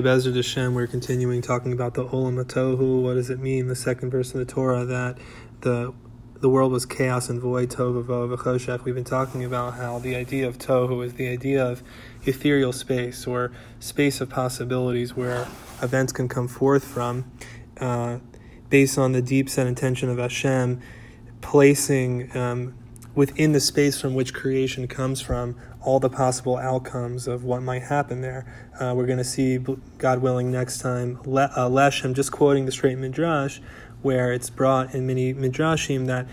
Bezer Hashem, we're continuing talking about the Olam Tohu. What does it mean? The second verse of the Torah that the the world was chaos and void, tohu v'choshech. We've been talking about how the idea of tohu is the idea of ethereal space or space of possibilities where events can come forth from, uh, based on the deep set intention of Hashem, placing um, within the space from which creation comes from all the possible outcomes of what might happen there. Uh, we're going to see, God willing, next time, Le- uh, Leshem, just quoting the straight Midrash, where it's brought in many Midrashim that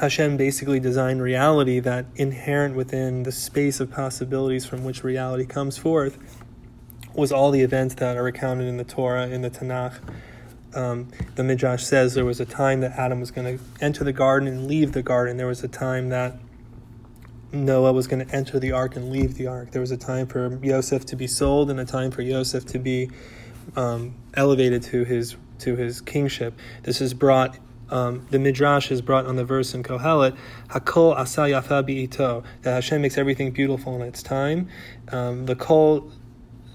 Hashem basically designed reality that inherent within the space of possibilities from which reality comes forth was all the events that are recounted in the Torah, in the Tanakh. Um, the Midrash says there was a time that Adam was going to enter the garden and leave the garden. There was a time that Noah was going to enter the ark and leave the ark. There was a time for Yosef to be sold and a time for Yosef to be um, elevated to his to his kingship. This is brought. Um, the midrash is brought on the verse in Kohelet, "Hakol asa yafa bi'ito," that Hashem makes everything beautiful in its time. Um, the kol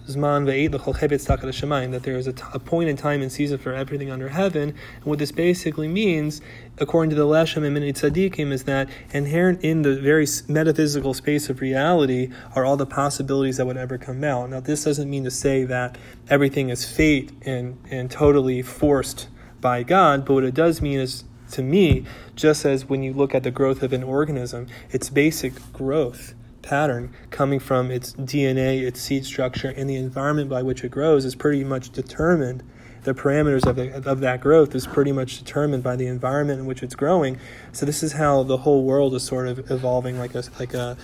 Zman that there is a, t- a point in time and season for everything under heaven. And what this basically means, according to the Leshem and Minit Tzadikim, is that inherent in the very metaphysical space of reality are all the possibilities that would ever come out. Now, this doesn't mean to say that everything is fate and, and totally forced by God, but what it does mean is to me, just as when you look at the growth of an organism, its basic growth pattern coming from its DNA, its seed structure, and the environment by which it grows is pretty much determined. The parameters of, the, of that growth is pretty much determined by the environment in which it's growing. So this is how the whole world is sort of evolving, like a like a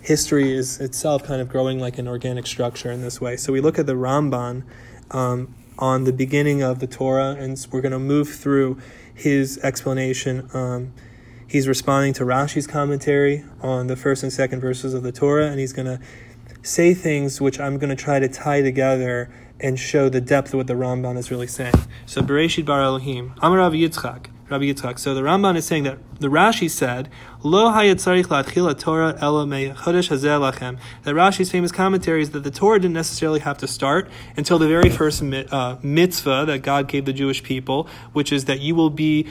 history is itself kind of growing like an organic structure in this way. So we look at the Ramban um, on the beginning of the Torah, and we're going to move through his explanation. Um, He's responding to Rashi's commentary on the first and second verses of the Torah, and he's going to say things which I'm going to try to tie together and show the depth of what the Ramban is really saying. So, Bereshit Bar Elohim, Amar Rav Yitzchak, Rabbi Yitzchak. So the Ramban is saying that the Rashi said, "Lo Torah ela mechodesh hazel lachem." That Rashi's famous commentary is that the Torah didn't necessarily have to start until the very first uh, mitzvah that God gave the Jewish people, which is that you will be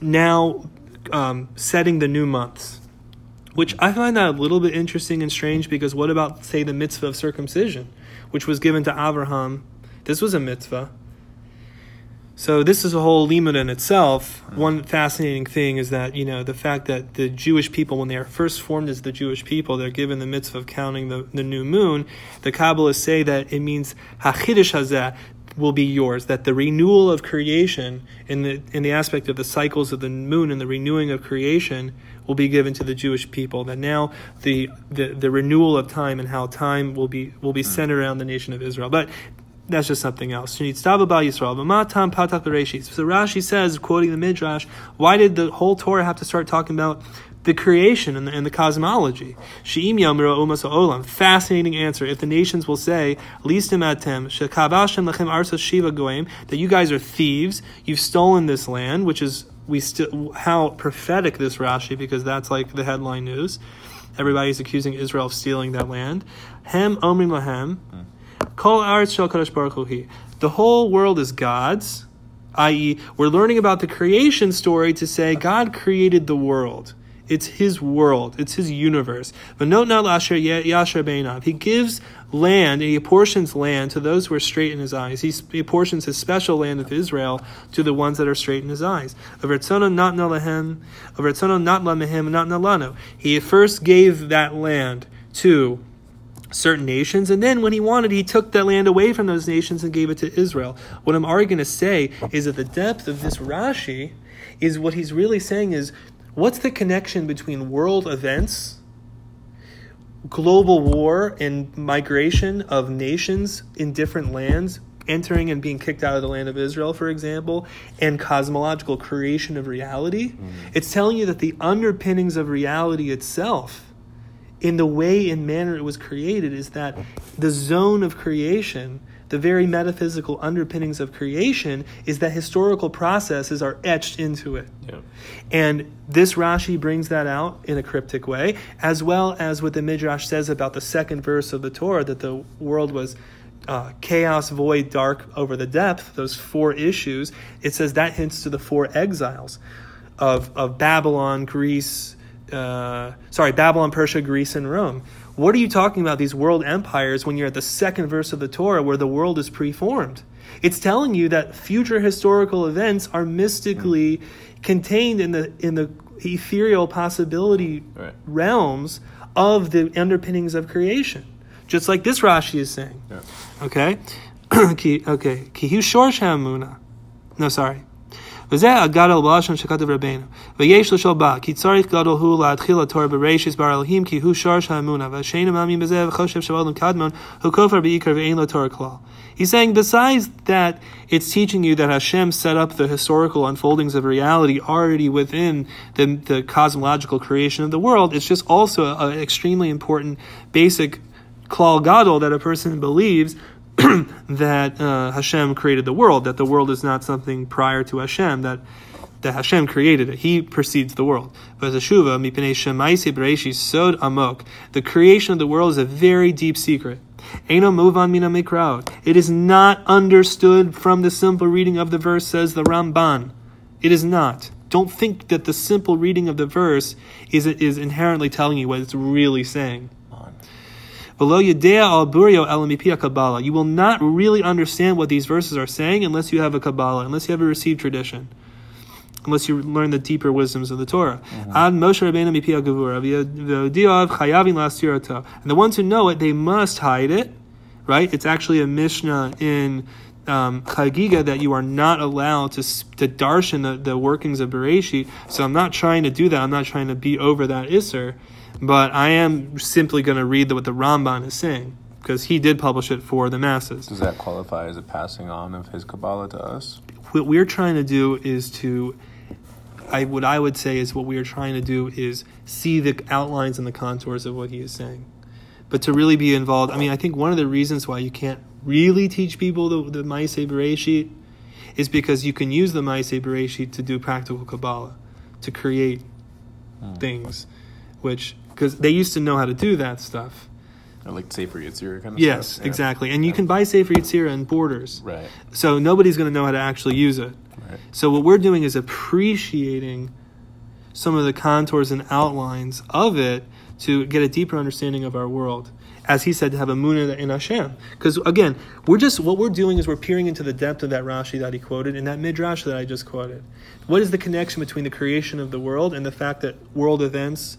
now um, setting the new months, which I find that a little bit interesting and strange because what about, say, the mitzvah of circumcision, which was given to Abraham? This was a mitzvah. So this is a whole limud in itself. One fascinating thing is that you know the fact that the Jewish people, when they are first formed as the Jewish people, they're given the mitzvah of counting the, the new moon. The Kabbalists say that it means hachidish hazeh, will be yours. That the renewal of creation in the in the aspect of the cycles of the moon and the renewing of creation will be given to the Jewish people. That now the the, the renewal of time and how time will be will be centered around the nation of Israel. But that's just something else. So Rashi says, quoting the Midrash, why did the whole Torah have to start talking about the creation and the, and the cosmology. She'im yamra umas olam. Fascinating answer. If the nations will say, listim atem shekabashem lechem shiva goim, that you guys are thieves, you've stolen this land, which is we still how prophetic this Rashi because that's like the headline news. Everybody's accusing Israel of stealing that land. Hem omrim lahem. Kol shel kadosh baruch The whole world is God's i.e., we're learning about the creation story to say God created the world. It's his world. It's his universe. He gives land, and he apportions land to those who are straight in his eyes. He, apportions his special land of Israel to the ones that are straight in his eyes. Of not Nalahem, of not Lamehem, not. He first gave that land to certain nations, and then when he wanted, he took that land away from those nations and gave it to Israel. What I'm arguing to say is that the depth of this Rashi is what he's really saying is What's the connection between world events, global war, and migration of nations in different lands, entering and being kicked out of the land of Israel, for example, and cosmological creation of reality? Mm-hmm. It's telling you that the underpinnings of reality itself, in the way and manner it was created, is that the zone of creation the very metaphysical underpinnings of creation is that historical processes are etched into it. Yeah. And this Rashi brings that out in a cryptic way, as well as what the Midrash says about the second verse of the Torah that the world was uh, chaos, void, dark over the depth, those four issues, it says that hints to the four exiles of, of Babylon, Greece, uh, sorry, Babylon, Persia, Greece, and Rome. What are you talking about, these world empires, when you're at the second verse of the Torah where the world is preformed? It's telling you that future historical events are mystically hmm. contained in the in the ethereal possibility Right. realms of the underpinnings of creation. Just like this Rashi is saying. Yeah. Okay? Okay. Kihu shorsh ha'amuna. No, sorry. וזה הגדול בלשון שכתב רבנו. ויש לשאול בה, כי צריך גדול הוא להתחיל התורה בראשיס בר אלוהים, כי הוא שורש האמונה, והשאינו מאמין בזה וחושב שבעולם קדמון, הוא כופר בעיקר ואין לו תורה כלל. He's saying, besides that, it's teaching you that Hashem set up the historical unfoldings of reality already within the, the cosmological creation of the world. It's just also an extremely important basic klal gadol that a person believes that uh, Hashem created the world, that the world is not something prior to Hashem, that that Hashem created it. He precedes the world. But Teshuva, mipnei shemaisi bereishis sod amok. The creation of the world is a very deep secret. Eino muvan mina mikraot. It is not understood from the simple reading of the verse, says the Ramban. It is not. Don't think that the simple reading of the verse is is inherently telling you what it's really saying. On. Below Yedea al Burio Elamipia Kabbalah. You will not really understand what these verses are saying unless you have a Kabbalah, unless you have a received tradition, unless you learn the deeper wisdoms of the Torah. Ad Moshe Rabbeinu Mipia Gavura, v'yodiav chayavin lasirato. And the ones who know it, they must hide it, right? It's actually a Mishnah in um, Chagiga that you are not allowed to, to darshan the, the workings of Bereshit. So I'm not trying to do that. I'm not trying to be over that Isser. But I am simply going to read the, what the Ramban is saying because he did publish it for the masses. Does that qualify as a passing on of his Kabbalah to us? What we're trying to do is to, I what I would say is what we are trying to do is see the outlines and the contours of what he is saying, but to really be involved. I mean, I think one of the reasons why you can't really teach people the the Maaseh Bereshit is because you can use the Maaseh Bereshit to do practical Kabbalah, to create hmm. things, which because they used to know how to do that stuff. Or like Sefer Yetzirah kind of Yes, stuff? Yeah. exactly. And you can buy Sefer Yetzirah in Borders. Right. So nobody's going to know how to actually use it. Right. So what we're doing is appreciating some of the contours and outlines of it to get a deeper understanding of our world. As he said, to have emunah in Hashem. Because again, we're just what we're doing is we're peering into the depth of that Rashi that he quoted and that midrash that I just quoted. What is the connection between the creation of the world and the fact that world events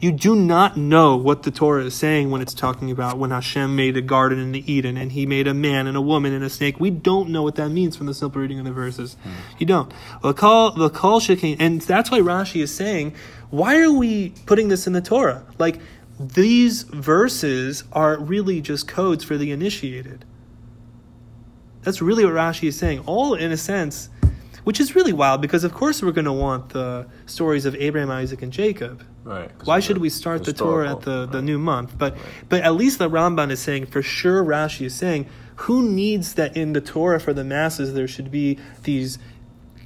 You do not know what the Torah is saying when it's talking about when Hashem made a garden in the Eden and he made a man and a woman and a snake. We don't know what that means from the simple reading of the verses. Mm. You don't. And that's why Rashi is saying, why are we putting this in the Torah? Like, these verses are really just codes for the initiated. That's really what Rashi is saying. All, in a sense, which is really wild because, of course, we're going to want the stories of Abraham, Isaac, and Jacob. Right. Why should we start the Torah at the, historical- the new month? But Right. but at least the Ramban is saying for sure. Rashi is saying who needs that in the Torah for the masses? There should be these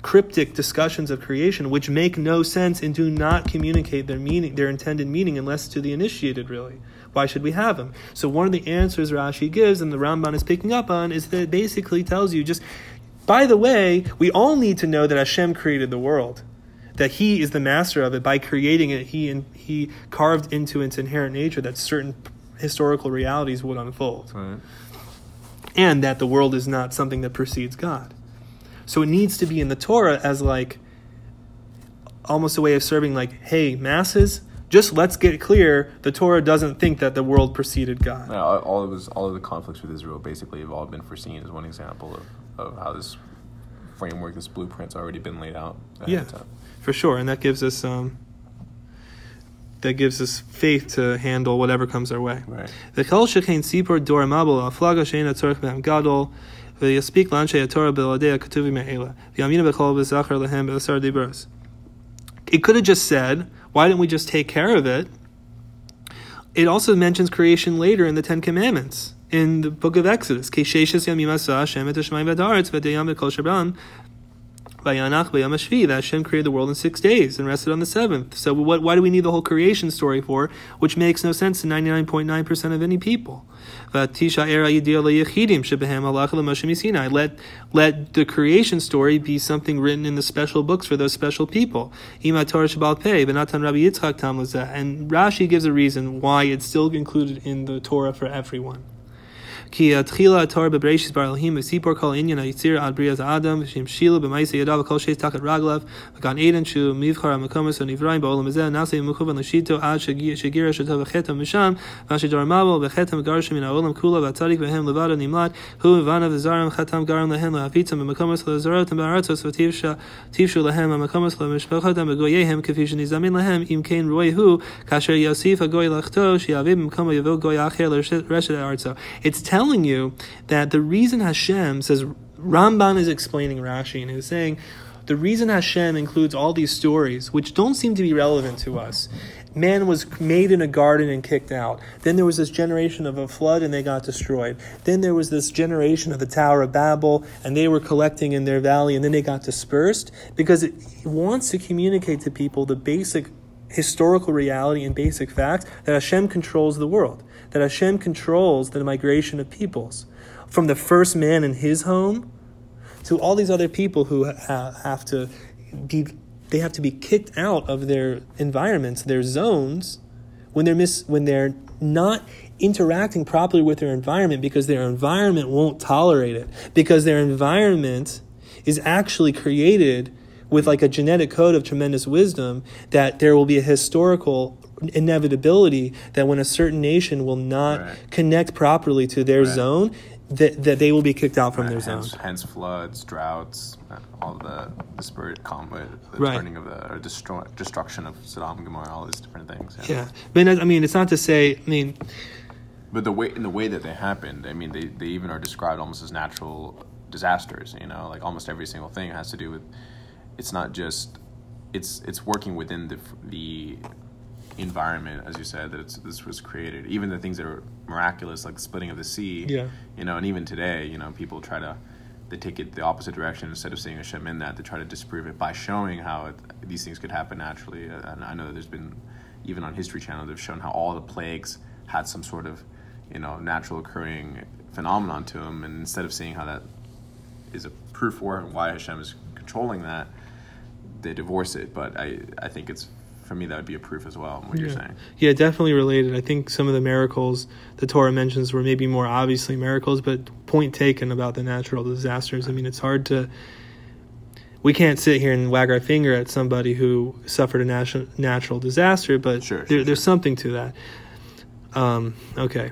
cryptic discussions of creation which make no sense and do not communicate their meaning, their intended meaning, unless to the initiated. Really, why should we have them? So one of the answers Rashi gives, and the Ramban is picking up on, is that it basically tells you just. By the way, we all need to know that Hashem created the world that he is the master of it by creating it. He he carved into its inherent nature that certain historical realities would unfold. Right. and that the world is not something that precedes god. So it needs to be in the torah as like almost a way of serving like hey masses just let's get clear. The torah doesn't think that the world preceded god. Yeah, all- all of all of the conflicts with Israel basically have all been foreseen as one example of, of how this framework, this blueprint's already been laid out. ahead Yeah. of time. for sure and that gives us um that gives us faith to handle whatever comes our way Right. וכל שכן סיפור דור המבול, הפלגה שאין הצורך בהם גדול, ויספיק לאנשי התורה בלעדי הכתובים האלה, ויאמינו בכל וזכר להם בעשר דיברס. It could have just said, why didn't we just take care of it it also mentions creation later in the Ten Commandments in the book of Exodus. That Hashem created the world in six days and rested on the seventh. So what, why do we need the whole creation story for, which makes no sense to 99.9% of any people? Let, let the creation story be something written in the special books for those special people. And Rashi gives a reason why it's still included in the Torah for everyone כי התחילה התור בבראשיס בר אלוהים וסיפור כל עניין היציר עד בריאת האדם שהמשילו במעשה ידיו וכל שיש תחת רגליו וגן עדן שהוא מבחר המקומות הנבראים בעולם הזה נעשה מכוון לשיטו עד שגירש אותו וחטא משם ואשר דור מבול וחטא מגרש מן העולם כולו והצדיק בהם לבדו נמלט הוא ובניו וזרם חתם גרם להם להפיצם במקומות לזרותם בארצות ותיפשו להם המקומות למשפחותם וגוייהם כפי שנזמין להם אם כן רואי הוא כאשר יוסיף הגוי לחטוא שיביא במקומו יבוא גוי אחר לרשת הארצו It's telling telling you that the reason Hashem says Ramban is explaining Rashi and he's saying the reason Hashem includes all these stories, which don't seem to be relevant to us. Man was made in a garden and kicked out. Then there was this generation of a flood and they got destroyed. Then there was this generation of the Tower of Babel and they were collecting in their valley and then they got dispersed because it wants to communicate to people the basic historical reality and basic facts that Hashem controls the world that Hashem controls the migration of peoples. From the first man in his home to all these other people who ha- have to be they have to be kicked out of their environments, their zones, when they're mis- when they're not interacting properly with their environment because their environment won't tolerate it because their environment is actually created with like a genetic code of tremendous wisdom that there will be a historical inevitability that when a certain nation will not right. connect properly to their right. zone, that, that they will be kicked out from right. their hence, zone. Hence floods, droughts, all the the spirit combat, the right. turning of the or destroy, destruction of Sodom and Gomorrah, all these different things. Yeah. yeah, but I mean, it's not to say. I mean, but the way in the way that they happened, I mean, they they even are described almost as natural disasters. You know, like almost every single thing has to do with. It's not just. It's it's working within the the environment, as you said, that this was created. Even the things that are miraculous, like the splitting of the sea. Yeah. You know, and even today, you know, people try to they take it the opposite direction instead of seeing Hashem in that. They try to disprove it by showing how it, these things could happen naturally. And I know that there's been even on History Channel they've shown how all the plagues had some sort of you know natural occurring phenomenon to them, and instead of seeing how that is a proof for why Hashem is controlling that, they divorce it. But I I think it's for me that would be a proof as well. What yeah. you're saying. Yeah, definitely related. I think some of the miracles the Torah mentions were maybe more obviously miracles, but point taken about the natural disasters. I mean, it's hard to. We can't sit here and wag our finger at somebody who suffered a natural natural disaster, but sure, there, sure, there's something to that. Um, okay.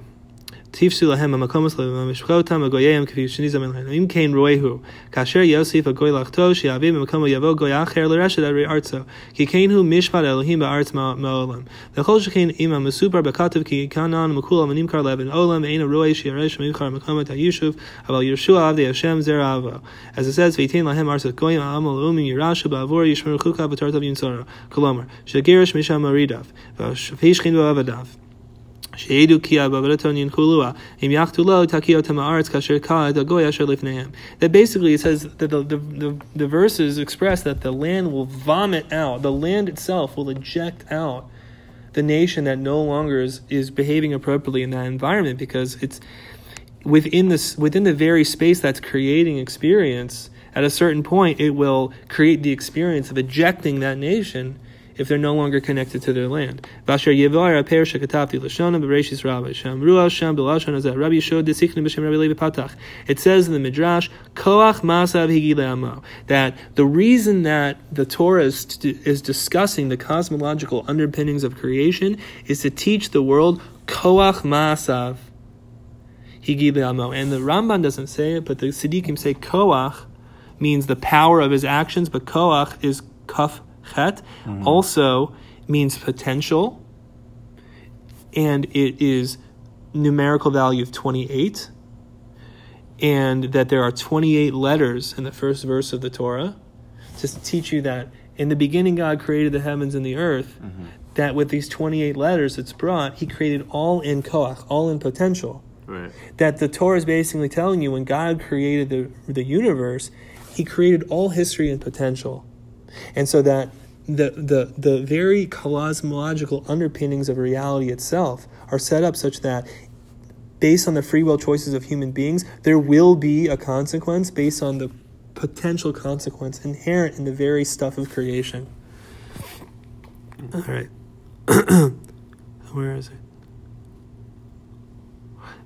Tifsu lahem ha'makomus ha'mishchotam ha'goyayim k'vi shenizam elchem. Im kein roehu. Kasher yosif ha'goy lachto she'avim ha'makomu yavo goy acher l'reshet ha'rei artzo. Ki keinhu mishpat Elohim ba'artz ma'olam. V'chol shekein ima mesubar b'katav ki kanan m'kulam animkar leben olam ein roeh she'aresh m'imchar ha'makomu ta'yishuv aval Yeshua avdei Hashem zerava. As it says, v'itein lahem artzot goyim ha'amal umim yirashu ba'avur yishmeru chukah b'tartav yintzora. kolomer shagirish misham maridav. V'ashfishkin ba'avadav. That basically it says that the, the, the, the verses express that the land will vomit out, the land itself will eject out the nation that no longer is, is behaving appropriately in that environment because it's within this within the very space that's creating experience at a certain point it will create the experience of ejecting that nation if they're no longer connected to their land. It says in the Midrash, Koach Masav that the reason that the Torah is, is discussing the cosmological underpinnings of creation is to teach the world Koach Masav And the Ramban doesn't say it, but the Tzadikim say Koach means the power of his actions, but Koach is kaf chet, mm-hmm. also means potential, and it is numerical value of 28, and that there are 28 letters in the first verse of the Torah to teach you that in the beginning God created the heavens and the earth, mm-hmm. that with these 28 letters it's brought, he created all in koach, all in potential. Right. That the Torah is basically telling you when God created the, the universe, he created all history and potential. And so that the, the, the very cosmological underpinnings of reality itself are set up such that based on the free will choices of human beings, there will be a consequence based on the potential consequence inherent in the very stuff of creation. All right. Where is it?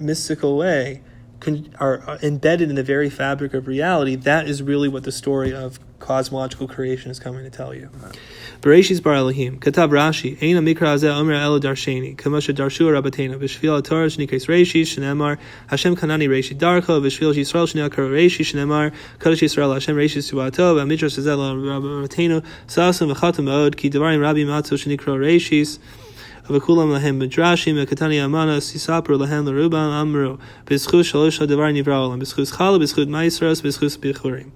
mystical way con- are, embedded in the very fabric of reality, that is really what the story of cosmological creation is coming to tell you. Bereshis bar Elohim, Katav Rashi, Eina Mikra Azeh Omer Elo Darsheni, Kamasha Darshu Rabbatena, Vishvil Torah Shnikes Reishi, Shnemar, Hashem Kanani Reishi Darko, Vishvil Yisrael Shneakar Reishi, Shnemar, Kodesh Yisrael Hashem Reishi Suato, Vamidras Azel Rabbatenu, Sasum Vachatum Od, Ki Devarim Rabbi Matzo Shnikro Reishis, וכולם להם מדרשים, וקטני אמנה, סיספרו להם לרובם, אמרו, בזכות שלוש הדבר נברא העולם, בזכות חלה, בזכות מייסרס, בזכות ביחורים.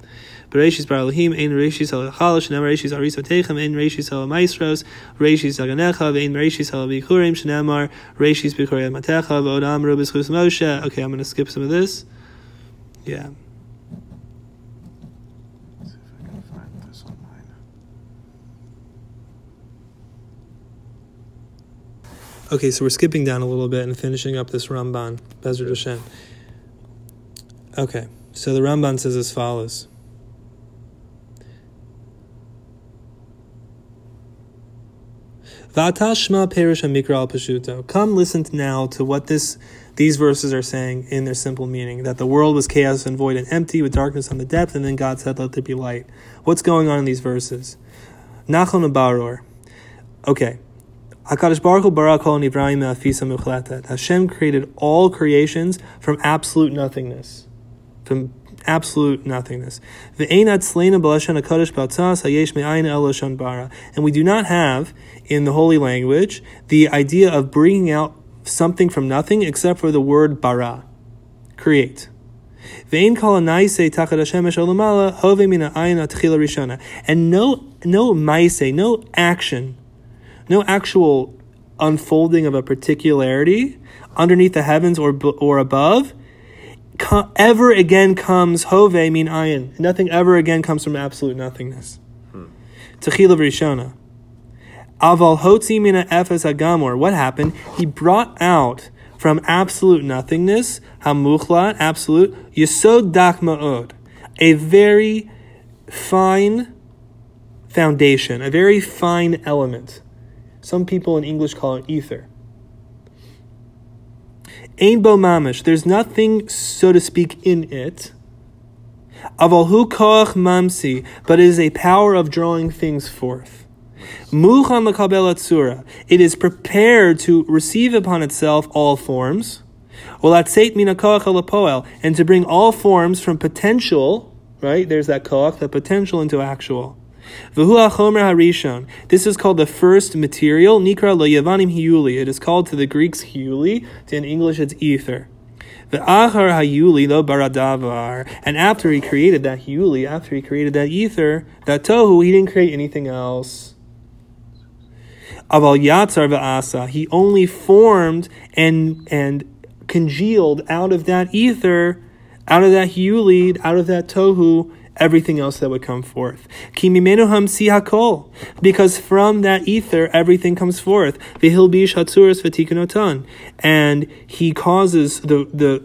בראשיס בר אלוהים, אין ראשיס על החלה, שנאמר ראשיס על ריסותיכם, אין ראשיס על המייסרס, ראשיס על גניך, ואין ראשיס על הביחורים, שנאמר ראשיס ביחורי אמתך, ועוד אמרו בזכות משה. Okay, I'm going to skip some of this. Yeah. Okay, so we're skipping down a little bit and finishing up this Ramban, Bezrat Hashem. Okay, so the Ramban says as follows. Vatashma perish mikra al pashuto. Come listen now to what this these verses are saying in their simple meaning that the world was chaos and void and empty with darkness on the depth, and then God said, Let there be light. What's going on in these verses? Nachon Baror. Okay. HaKadosh Baruch Hu bara kol me'afisa muchletet. Hashem created all creations from absolute nothingness. From absolute nothingness. And we do not have, in the holy language, the idea of bringing out something from nothing except for the word bara. Create. And no, no maise, no action no actual unfolding of a particularity underneath the heavens or or above ever again comes hove mean ayin. Nothing ever again comes from absolute nothingness. Hmm. Techila rishona. Aval hotzi mina efes hagamor. What happened? He brought out from absolute nothingness, hamuchlat, absolute, yesod dak ma'od, a very fine foundation, a very fine element. Some people in English call it ether. Ain bo mamish. There's nothing, so to speak, in it. Avalhu koach mamsi, but it is a power of drawing things forth. Muchan lakabel atzura. It is prepared to receive upon itself all forms. Walatzeit mina koach alapoel, and to bring all forms from potential, right? There's that koach, that potential into actual. Harishon. This is called the first material. Nikra lo Yavanim hiuli. It is called to the Greeks hiuli. To in English, it's ether. V'achar hayuli lo baradavar. And after he created that hiuli, after he created that ether, that tohu, he didn't create anything else. Aval yatzar v'asa. He only formed and and congealed out of that ether, out of that hiuli, out of that tohu, everything else that would come forth. Kimimenu hamsi hakol, because from that ether everything comes forth. Vihilbish hatzuras v'tikunotan, and he causes the the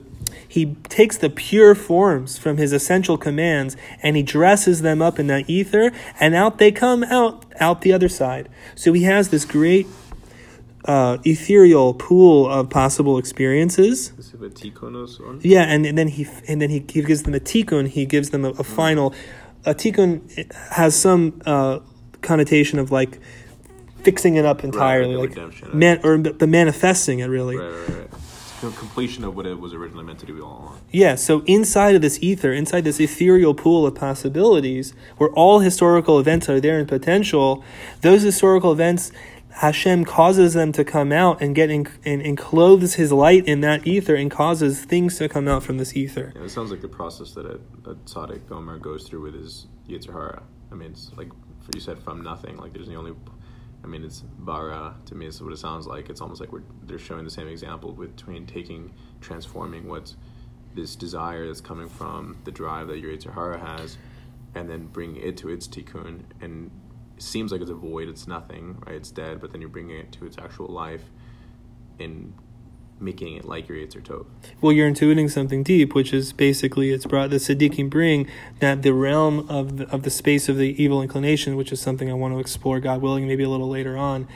he takes the pure forms from his essential commands and he dresses them up in that ether, and out they come out out the other side. So he has this great uh, ethereal pool of possible experiences. Is it a tikonos on? Yeah, and, and then he and then he, he gives them a tikkun. He gives them a, a final. A tikkun has some uh, connotation of like fixing it up entirely, the like man or the manifesting it really. Right, right, right. Completion of what it was originally meant to do all along. Yeah, so inside of this ether, inside this ethereal pool of possibilities, where all historical events are there in potential, those historical events, Hashem causes them to come out and get in, and, and clothes His light in that ether and causes things to come out from this ether. Yeah, it sounds like the process that a, a tzaddik gamur goes through with his Yetzer Hara. I mean, it's like you said, from nothing. Like there's the only. I mean, it's bara to me. Is what it sounds like. It's almost like we're they're showing the same example between taking, transforming what's this desire that's coming from the drive that your Yetzer Hara has, and then bringing it to its tikkun. And seems like it's a void. It's nothing. Right? It's dead. But then you're bringing it to its actual life, and making it like your Yetzer Tov. Well, you're intuiting something deep, which is basically it's brought the Tzadikim bring that the realm of the, of the space of the evil inclination, which is something I want to explore, God willing, maybe a little later on,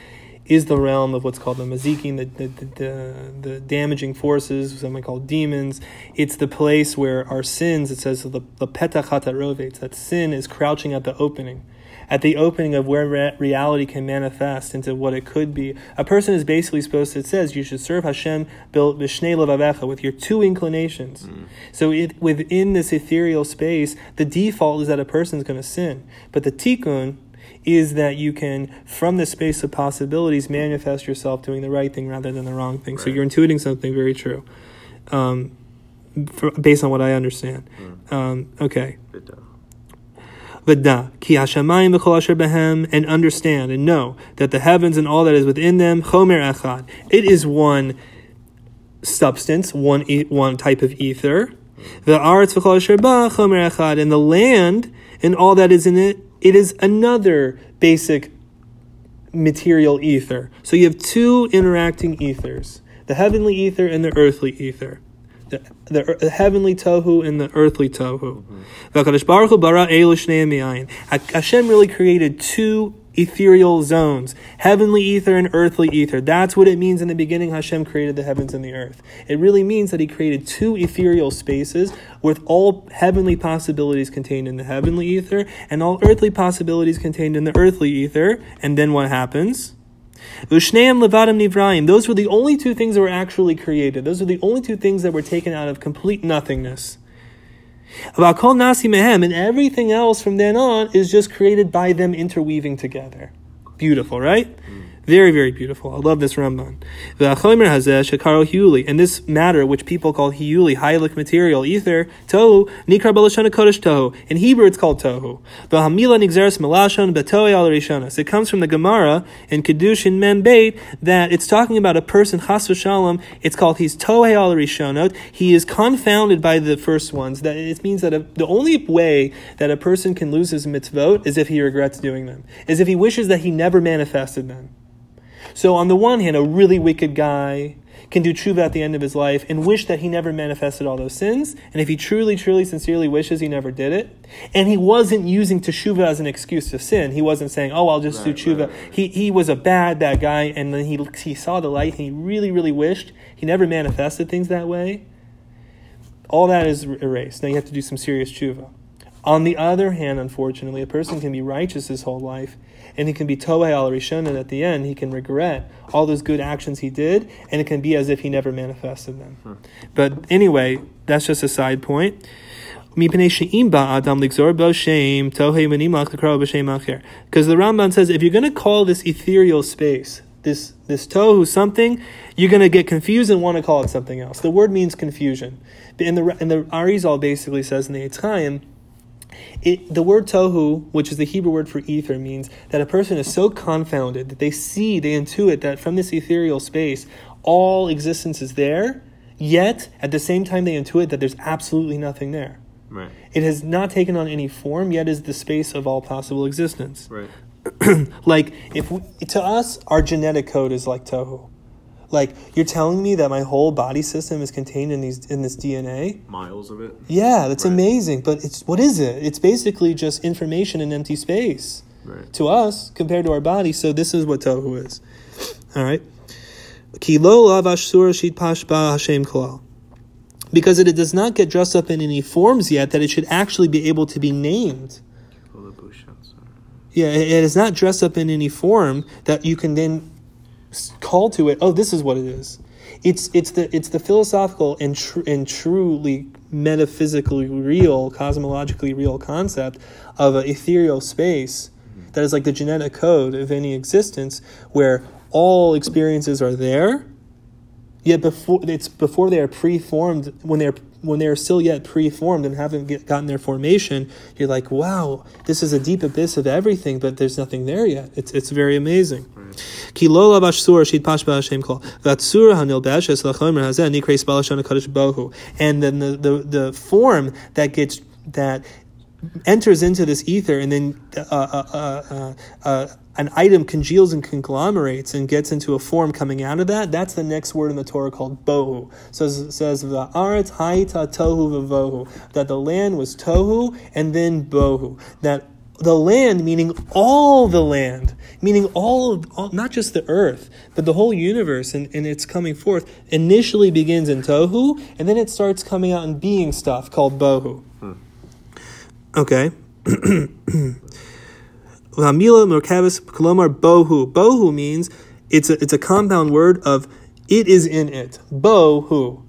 is the realm of what's called the mazikin, the the, the, the, damaging forces, something called demons. It's the place where our sins, it says the the petach hatarovet, that sin is crouching at the opening at the opening of where re- reality can manifest into what it could be. A person is basically supposed to, it says, you should serve Hashem with your two inclinations. Mm. So it, within this ethereal space, the default is that a person is going to sin. But the tikkun, is that you can, from the space of possibilities, manifest yourself doing the right thing rather than the wrong thing. Right. So you're intuiting something very true, um, for, based on what I understand. Mm. Um, okay. V'da, ki behem, and understand and know that the heavens and all that is within them, chomer echad. It is one substance, one one type of ether. The aretz v'chol asher ba, chomer echad, and the land and all that is in it, it is another basic material ether. So you have two interacting ethers, the heavenly ether and the earthly ether the, heavenly tohu and the earthly tohu. Mm-hmm. Hashem really created two ethereal zones, heavenly ether and earthly ether. That's what it means in the beginning Hashem created the heavens and the earth. It really means that he created two ethereal spaces with all heavenly possibilities contained in the heavenly ether and all earthly possibilities contained in the earthly ether. And then what happens? Ushneim levadim nivraim. Those were the only two things that were actually created. Those were the only two things that were taken out of complete nothingness. About kol nasi mehem, and everything else from then on is just created by them interweaving together. Beautiful, right? Mm. Very, very beautiful. I love this Ramban. V'achomer hazeh shekaro hiuli. And this matter, which people call hiyuli, hylic material, ether, tohu, nikar balashana kodesh tohu. In Hebrew, it's called tohu. V'hamila nigzeres melashon betoe al rishonas. It comes from the Gemara in Kedushin Mem Beit that it's talking about a person, chas v'shalom, it's called he's tohe al rishonot. He is confounded by the first ones. That It means that a, the only way that a person can lose his mitzvot is if he regrets doing them, is if he wishes that he never manifested them. So, on the one hand, a really wicked guy can do tshuva at the end of his life and wish that he never manifested all those sins. And if he truly, truly, sincerely wishes he never did it, and he wasn't using teshuva as an excuse to sin, he wasn't saying, "Oh, I'll just right, do tshuva." Right, right, he he was a bad bad guy, and then he he saw the light, and he really, really wished he never manifested things that way. All that is er, erased. Now you have to do some serious tshuva. On the other hand, unfortunately, a person can be righteous his whole life and he can be tohe al rishon, and at the end he can regret all those good actions he did, and it can be as if he never manifested them. Hmm. But anyway, that's just a side point. Because the Ramban says if you're going to call this ethereal space, this this tohu something, you're going to get confused and want to call it something else. The word means confusion. In the in the Arizal basically says in the Eitz Chaim it, the word tohu, which is the Hebrew word for ether, means that a person is so confounded that they see, they intuit that from this ethereal space, all existence is there, yet at the same time they intuit that there's absolutely nothing there. Right. It has not taken on any form, yet is the space of all possible existence. Right. like if we, to us, our genetic code is like tohu. Like you're telling me that my whole body system is contained in these in this DNA. Miles of it. Yeah, that's right. amazing. But it's what is it? It's basically just information in empty space right. to us compared to our body. So this is what tohu is. All right. Because it, does not get dressed up in any forms yet that it should actually be able to be named. Yeah, it is not dressed up in any form that you can then call to it. Oh, this is what it is. It's it's the it's the philosophical and tr- and truly metaphysically real, cosmologically real concept of an ethereal space that is like the genetic code of any existence, where all experiences are there, yet before it's before they are preformed when they're when they are still yet pre-formed and haven't get, gotten their formation, you're like, wow, this is a deep abyss of everything, but there's nothing there yet. It's, it's very amazing. And then the, the, the form that gets that enters into this ether and then uh, uh, uh, uh, uh an item congeals and conglomerates and gets into a form coming out of that, that's the next word in the Torah called bohu. So it says va'aretz haita tohu vavohu, that the land was tohu and then bohu. That the land meaning all the land, meaning all, of, all not just the earth, but the whole universe and, and its coming forth, initially begins in tohu and then it starts coming out and being stuff called bohu. Hmm. Okay. Lamila Merkavis Kolomar Bohu. Bohu means it's a, it's a compound word of it is in it. Bohu.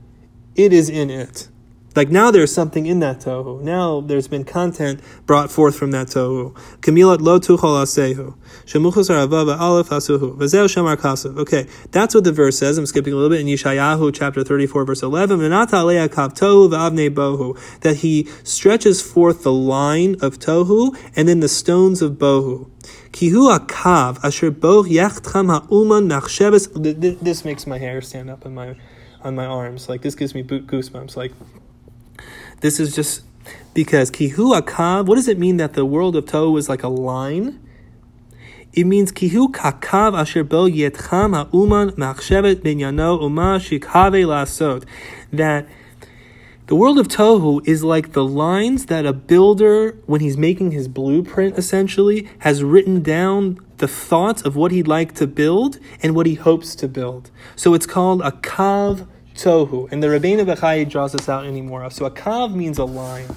It is in it. Like now there's something in that tohu. Now there's been content brought forth from that tohu. Kamilat lo tuchol asehu. Shemuchus arava aleph asuhu. Kasav. Okay, that's what the verse says. I'm skipping a little bit in Yeshayahu chapter 34 verse 11. V'nata alea kav tohu v'avnei bohu. That he stretches forth the line of tohu and then the stones of bohu. Kihu akav asher boh yachtcham ha'uman machsheves. Th- th- This makes my hair stand up on my on my arms. Like this gives me goosebumps. Like this is just because kihu akav. What does it mean that the world of Tohu is like a line? It means kihu kakav asher bo yetcham ha'uman machshevet binyano uma shikhave lasot. That the world of Tohu is like the lines that a builder, when he's making his blueprint, essentially, has written down the thoughts of what he'd like to build and what he hopes to build. So it's called a kav tohu. And the Rabbeinu Bechai draws this out anymore. So a kav means a line.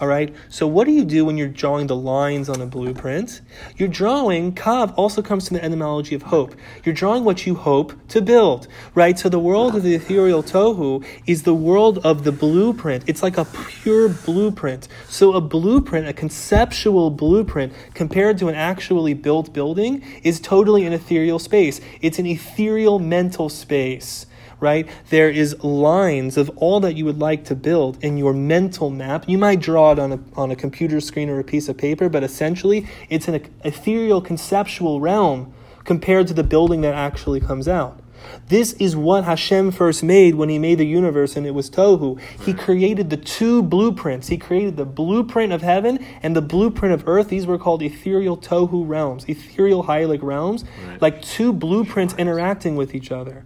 All right. So what do you do when you're drawing the lines on a blueprint? You're drawing kav also comes from the etymology of hope. You're drawing what you hope to build, right? So the world of the ethereal tohu is the world of the blueprint. It's like a pure blueprint. So a blueprint, a conceptual blueprint, compared to an actually built building, is totally an ethereal space. It's an ethereal mental space right? There is lines of all that you would like to build in your mental map. You might draw it on a, on a computer screen or a piece of paper, but essentially it's an ethereal conceptual realm compared to the building that actually comes out. This is what Hashem first made when He made the universe and it was Tohu. He created the two blueprints. He created the blueprint of heaven and the blueprint of earth. These were called ethereal Tohu realms, ethereal Hylic realms, Right. like two blueprints interacting with each other.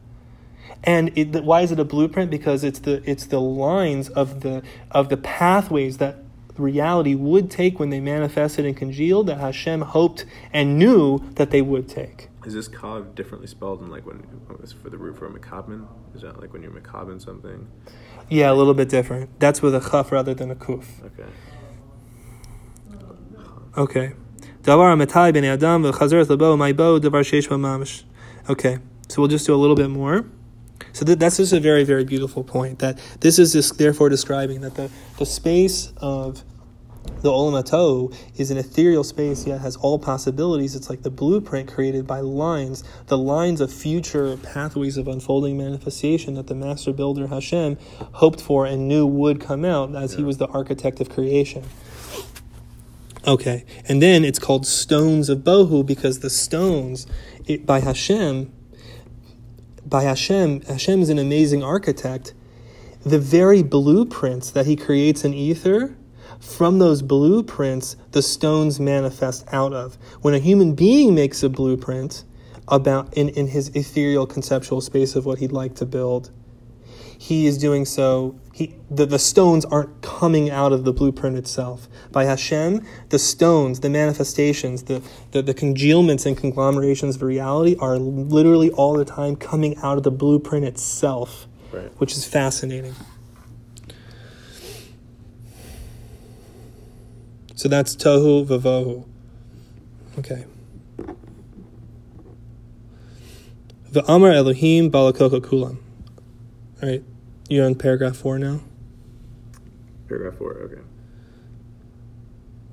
And it, why is it a blueprint? Because it's the it's the lines of the of the pathways that reality would take when they manifested and congealed that Hashem hoped and knew that they would take. Is this kav differently spelled than like when it's for the root for a makabin? Is that like when you're makabin something? Yeah, a little bit different. That's with a chaf rather than a kuf. Okay. Okay. Davar ametai ben adam v'chazer lebo my davar sheish mamash. Okay, so we'll just do a little bit more. So th- that's just a very, very beautiful point. That this is just therefore describing that the, the space of the Olam HaTohu is an ethereal space, yet has all possibilities. It's like the blueprint created by lines, the lines of future pathways of unfolding manifestation that the master builder Hashem hoped for and knew would come out as he was the architect of creation. Okay, and then it's called stones of Bohu because the stones it, by Hashem, by Hashem, Hashem is an amazing architect. The very blueprints that he creates in ether, from those blueprints, the stones manifest out of. When a human being makes a blueprint about in, in his ethereal conceptual space of what he'd like to build, he is doing so. He, the, the stones aren't coming out of the blueprint itself. By Hashem, the stones, the manifestations, the, the, the congealments and conglomerations of reality are literally all the time coming out of the blueprint itself, Right. which is fascinating. So that's tohu vavohu. Okay. The Amar Elohim Balakoko Kulam. All right, you're on paragraph four now. Paragraph four. Okay.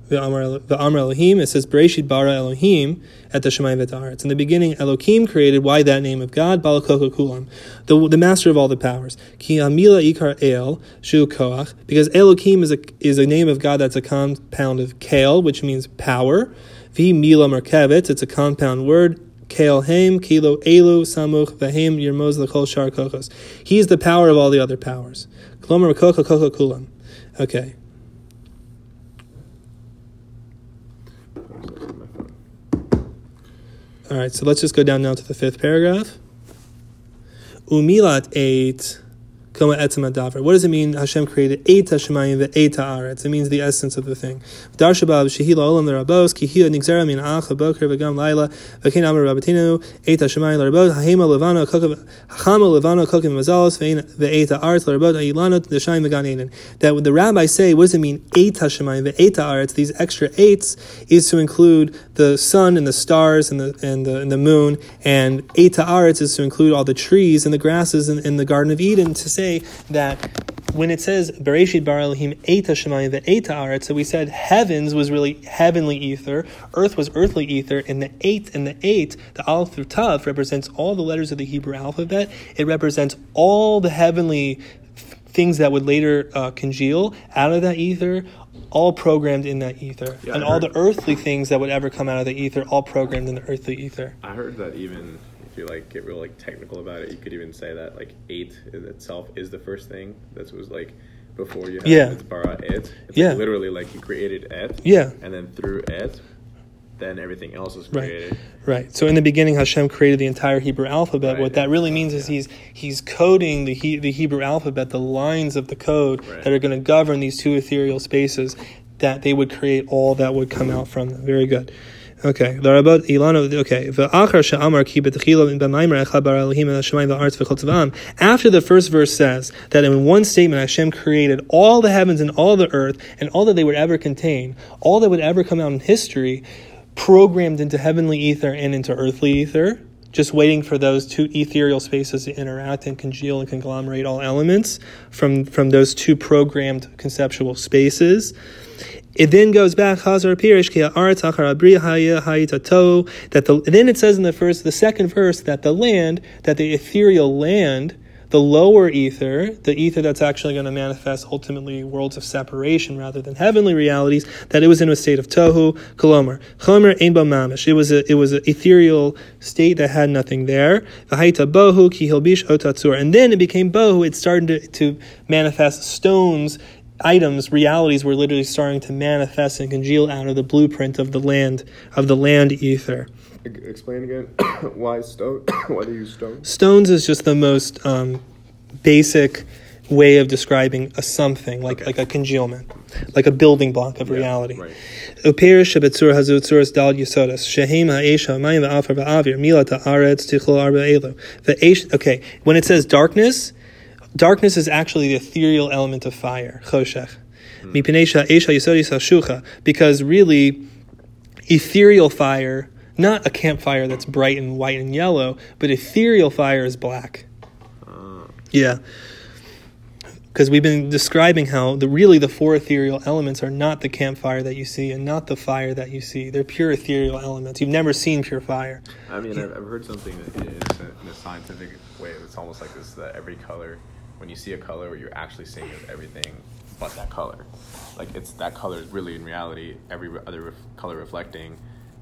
The Amar, the Amar Elohim, it says Bereshit bara Elohim at the Shemayim v'Ta'aretz. In the beginning, Elohim created. Why that name of God? Balakoko Kulam, the the master of all the powers. Ki Amila Ikar El Shu Koach, because Elohim is a is a name of God that's a compound of Kale, which means power. V Mila Merkevet, it's a compound word. Kale Haim, Kilo Elu, Samuch, Vahim, Yermoz, Lechol Shar Kochos. He is the power of all the other powers. Klomer Koko Koko Kulam. Okay. All right, so let's just go down now to the fifth paragraph. Umilat eight, What does it mean? Hashem created eight hashemayim ve'eit haaretz. It means the essence of the thing. Darshabav shehila olam l'rabos kihia nigzera min ach haboker v'gam laila v'kein amar rabbatinu eight hashemayim l'rabos hahema levano kokav hachama levano kokav mazalos ve'eit haaretz l'rabos ayilanot d'shayim v'gan eden. That when the rabbis say, what does it mean eight hashemayim ve'eit haaretz? These extra eights is to include the sun and the stars and the and the, and the moon, and eight haaretz is to include all the trees and the grasses in, in the Garden of Eden. To say that when it says Bereshit bar Elohim Eita Shemayim ve'Eita Aretz, so we said heavens was really heavenly ether, earth was earthly ether, and the eight and the eight, the Aleph through Tav represents all the letters of the Hebrew alphabet. It represents all the heavenly things that would later uh, congeal out of that ether, all programmed in that ether, Yeah, and all the earthly things that would ever come out of the ether, all programmed in the earthly ether. I heard that even if you like get real like technical about it, you could even say that like eight in itself is the first thing. That was like before you had Yeah. it's bara it. It's Yeah. like literally like you created it. Yeah. And then through it, then everything else is created. Right. right. So in the beginning, Hashem created the entire Hebrew alphabet. Right. What that really means is he's he's coding the he, the Hebrew alphabet, the lines of the code Right. that are going to govern these two ethereal spaces, that they would create all that would come mm-hmm. out from them. Very good. Okay. The Rabbot Ilano. Okay. V'achar she'amar ki betchila b'maimer echad bara Elohim el hashemayim v'aretz v'chol tzva'am. After the first verse says that in one statement Hashem created all the heavens and all the earth and all that they would ever contain, all that would ever come out in history, programmed into heavenly ether and into earthly ether, just waiting for those two ethereal spaces to interact and congeal and conglomerate all elements from, from those two programmed conceptual spaces. It then goes back that the then it says in the first the second verse that the land that the ethereal land the lower ether, the ether that's actually going to manifest ultimately worlds of separation rather than heavenly realities, that it was in a state of tohu, kolomer, ein mamish. It was a it was an ethereal state that had nothing there. V'haita bohu ki hilbish and then it became bohu. It started to, to manifest stones. Items, realities were literally starting to manifest and congeal out of the blueprint of the land of the land ether. Explain again why stone? why they use stone? Stones is just the most um, basic way of describing a something, like Okay. like a congealment, like a building block of Yeah, reality. right. Uperish shebetzur hazu tzuras dal yisodas shehem ha'esha mayim va'afar va'avir milat ha'aretz tichol arba elu. Va'esh- Okay, when it says darkness, darkness is actually the ethereal element of fire, choshech. Hmm. Mipnei sha'esha yisodis hashucha, because really ethereal fire, not a campfire that's bright and white and yellow, but ethereal fire is black. Ah. Yeah. Because we've been describing how the really the four ethereal elements are not the campfire that you see and not the fire that you see. They're pure ethereal elements. You've never seen pure fire. I mean, I've, I've heard something that in a scientific way. It's almost like this: that every color, when you see a color, what you're actually seeing is everything but that color. Like it's that color is really in reality every other ref- color reflecting,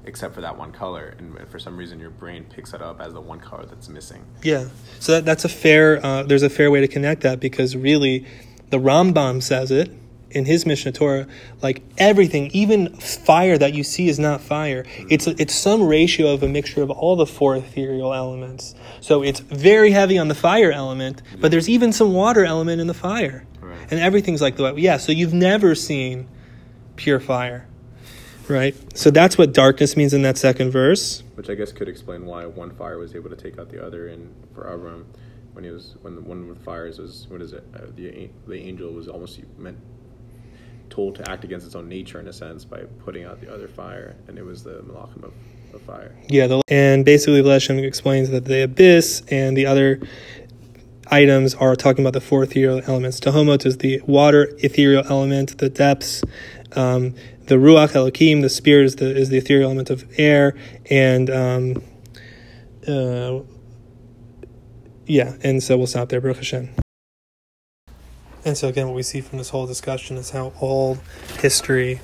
except for that one color. And for some reason, your brain picks it up as the one color that's missing. Yeah. So that, that's a fair. Uh, there's a fair way to connect that because really, the Rambam says it in his Mishnah Torah. Like everything, even fire that you see is not fire. It's it's some ratio of a mixture of all the four ethereal elements. So it's very heavy on the fire element, but there's even some water element in the fire, Right. and everything's like the yeah. So you've never seen pure fire, right? So that's what darkness means in that second verse. Which I guess could explain why one fire was able to take out the other, and for Avram, when he was when the one of the fires was what is it? Uh, the the angel was almost meant told to act against its own nature in a sense by putting out the other fire, and it was the malachim of, of fire. Yeah, the, and basically Leshem explains that the abyss and the other items are talking about the four ethereal elements. Tahomot is the water ethereal element, the depths. Um, the Ruach Elohim, the spirit, is the, is the ethereal element of air, and um, uh, yeah, and so we'll stop there, Baruch Hashem. And so again, what we see from this whole discussion is how all history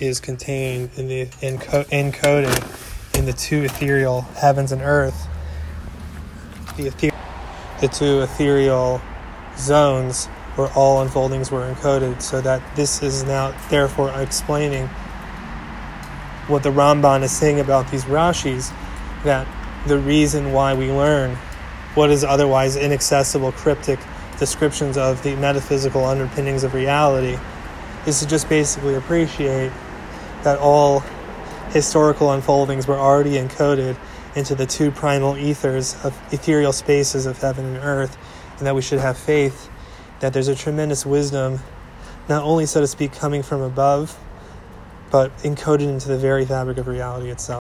is contained in the enco- encoded in the two ethereal heavens and earth. The, ether- the two ethereal zones where all unfoldings were encoded, so that this is now therefore explaining what the Ramban is saying about these Rashis, that the reason why we learn what is otherwise inaccessible, cryptic descriptions of the metaphysical underpinnings of reality is to just basically appreciate that all historical unfoldings were already encoded into the two primal ethers of ethereal spaces of heaven and earth, and that we should have faith that there's a tremendous wisdom, not only, so to speak, coming from above, but encoded into the very fabric of reality itself.